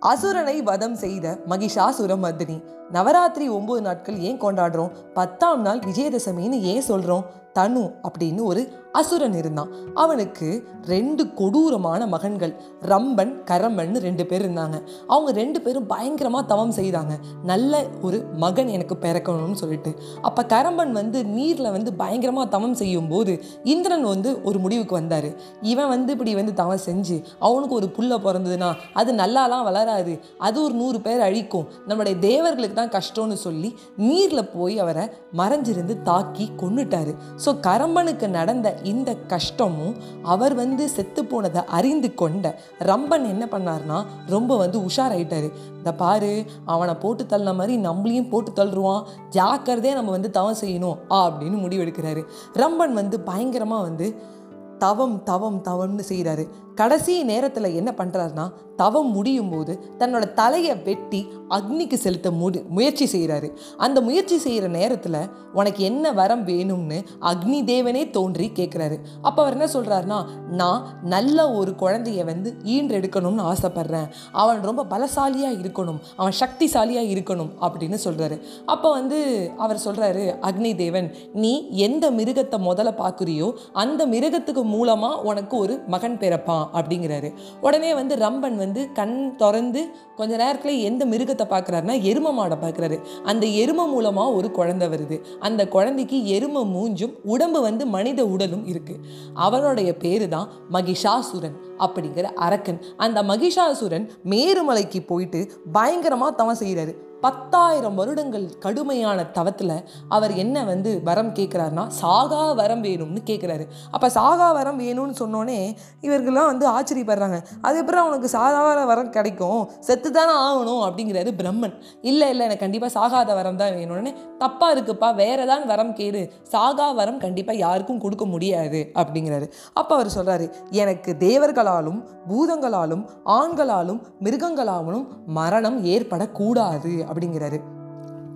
அசுரனை வதம் செய்த மகிஷாசுர மர்தினி நவராத்திரி ஒன்பது நாட்கள் ஏன் கொண்டாடுறோம்? பத்தாம் நாள் விஜயதசமின்னு ஏன் சொல்கிறோம் தனு அப்படின்னு ஒரு அசுரன் இருந்தான். அவனுக்கு ரெண்டு கொடூரமான மகன்கள் ரம்பன் கரம்பன் ரெண்டு பேர் இருந்தாங்க. அவங்க ரெண்டு பேரும் பயங்கரமாக தவம் செய்தாங்க. நல்ல ஒரு மகன் எனக்கு பிறக்கணும்னு சொல்லிட்டு. அப்போ கரம்பன் வந்து நீரில் வந்து பயங்கரமாக தவம் செய்யும் போது இந்திரன் வந்து ஒரு முடிவுக்கு வந்தார். இவன் வந்து இப்படி வந்து தவம் செஞ்சு அவனுக்கு ஒரு புல்லை பிறந்ததுன்னா அது நல்லாலாம் வளராது. அது ஒரு நூறு பேர் அழிக்கும். நம்மளுடைய தேவர்களுக்கு தான் கஷ்டம்னு சொல்லி நீரில் போய் அவரை மறைஞ்சிருந்து தாக்கி கொன்னுட்டாரு. ஸோ கரம்பனுக்கு நடந்த இந்த கஷ்டமும் அவர் வந்து செத்து போனதை அறிந்து கொண்ட ரம்பன் என்ன பண்ணார்னா ரொம்ப வந்து உஷாராயிட்டாரு. இந்த பாரு அவனை போட்டு தள்ளின மாதிரி நம்மளையும் போட்டு தள்ளுருவான். ஜாக்கிரதையே நம்ம வந்து தவம் செய்யணும் அப்படின்னு முடிவெடுக்கிறாரு. ரம்பன் வந்து பயங்கரமாக வந்து தவம் தவம் தவம்னு செய்கிறாரு கடைசி நேரத்தில் என்ன பண்ணுறாருனா தவம் முடியும் போது தன்னோட தலையை வெட்டி அக்னிக்கு செலுத்த முடி முயற்சி செய்கிறாரு அந்த முயற்சி செய்கிற நேரத்தில் உனக்கு என்ன வரம் வேணும்னு அக்னி தேவனே தோன்றி கேட்குறாரு அப்போ அவர் என்ன சொல்கிறாருனா நான் நல்ல ஒரு குழந்தைய வந்து ஈன்றெடுக்கணும்னு ஆசைப்பட்றேன். அவன் ரொம்ப பலசாலியாக இருக்கணும். அவன் சக்திசாலியாக இருக்கணும் அப்படின்னு சொல்கிறாரு அப்போ வந்து அவர் சொல்கிறாரு அக்னி தேவன் நீ எந்த மிருகத்தை முதல்ல பார்க்குறியோ அந்த மிருகத்துக்கு மூலமாக உனக்கு ஒரு மகன் பிறப்பான் அப்படிங்கிறாரு. உடனே வந்து ரம்பன் வந்து கண் திறந்து கொஞ்ச நேரத்தில் எந்த மிருகத்தை பார்க்குறாருன்னா எரும மாடை பார்க்குறாரு. அந்த எரும மூலமாக ஒரு குழந்தை வருது. அந்த குழந்தைக்கு எரும மூஞ்சும் உடம்பு வந்து மனித உடலும் இருக்குது அவனுடைய பேர் தான் மகிஷாசுரன் அப்படிங்கிற அரக்கன். அந்த மகிஷாசுரன் மேருமலைக்கு போயிட்டு பயங்கரமாக தவம் செய்கிறாரு பத்தாயிரம் வருடங்கள் கடுமையான தவத்தில் அவர் என்ன வந்து வரம் கேட்குறாருனா சாகா வரம் வேணும்னு கேட்குறாரு அப்போ சாகா வரம் வேணும்னு சொன்னோன்னே இவர்கள்லாம் வந்து ஆச்சரியப்படுறாங்க. அதுக்கப்புறம் அவனுக்கு சாதாரண வரம் கிடைக்கும் செத்து தானே ஆகணும் அப்படிங்கிறாரு பிரம்மன். இல்லை இல்லை எனக்கு கண்டிப்பாக சாகாத வரம் தான் வேணும்னு. தப்பாக இருக்குப்பா வேற தான் வரம் கேடு சாகா வரம் கண்டிப்பாக யாருக்கும் கொடுக்க முடியாது. அப்படிங்கிறாரு. அப்போ அவர் சொல்கிறாரு எனக்கு தேவர்களாலும் பூதங்களாலும் ஆண்களாலும் மிருகங்களாலும் மரணம் ஏற்படக்கூடாது. அப்படிங்கிறாரு.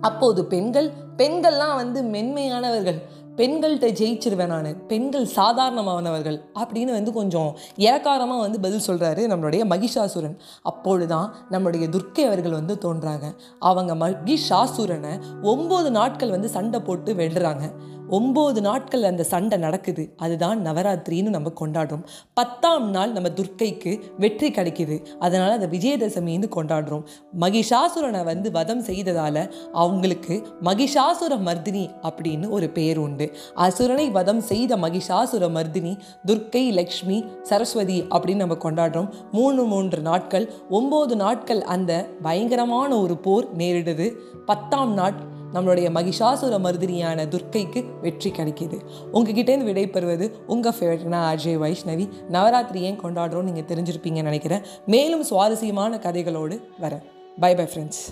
அப்போது பெண்கள் பெண்கள்லாம் வந்து மென்மையானவர்கள். பெண்கள்கிட்ட ஜெயிச்சிருவேன் நான். பெண்கள் சாதாரணமானவர்கள் அப்படின்னு வந்து கொஞ்சம் ஏக்காரமாக வந்து பதில் சொல்கிறாரு நம்மளுடைய மகிஷாசுரன். அப்பொழுதுதான் நம்மளுடைய துர்க்கை அவர்கள் வந்து தோன்றாங்க. அவங்க மகிஷாசுரனை ஒம்பது நாட்கள் வந்து சண்டை போட்டு வெல்றாங்க ஒம்பது நாட்கள் அந்த சண்டை நடக்குது. அதுதான் நவராத்திரின்னு நம்ம கொண்டாடுறோம். பத்தாம் நாள் நம்ம துர்க்கைக்கு வெற்றி கிடைக்குது. அதனால் அந்த விஜயதசமின்னு கொண்டாடுறோம். மகிஷாசுரனை வந்து வதம் செய்ததால் அவங்களுக்கு மகிஷாசுர மர்தினி அப்படின்னு ஒரு பேர் உண்டு. அசுரனை வதம் செய்த மகிஷாசுர மர்தினி துர்க்கை லக்ஷ்மி சரஸ்வதி அப்படின்னு நம்ம கொண்டாடுறோம். மூணு மூன்று நாட்கள். ஒம்பது நாட்கள் அந்த பயங்கரமான ஒரு போர் நேரிடுது. பத்தாம் நாள் நம்மளுடைய மகிஷாசுர மருதிரியான துர்க்கைக்கு வெற்றி கிடைக்கிது. உங்ககிட்டேருந்து விடைபெறுவது உங்கள் ஃபேவரட்னா அஜய் வைஷ்ணவி. நவராத்திரி ஏன் கொண்டாடுறோம் நீங்கள் தெரிஞ்சிருப்பீங்கன்னு நினைக்கிறேன். மேலும் சுவாரஸ்யமான கதைகளோடு வரேன். By bye friends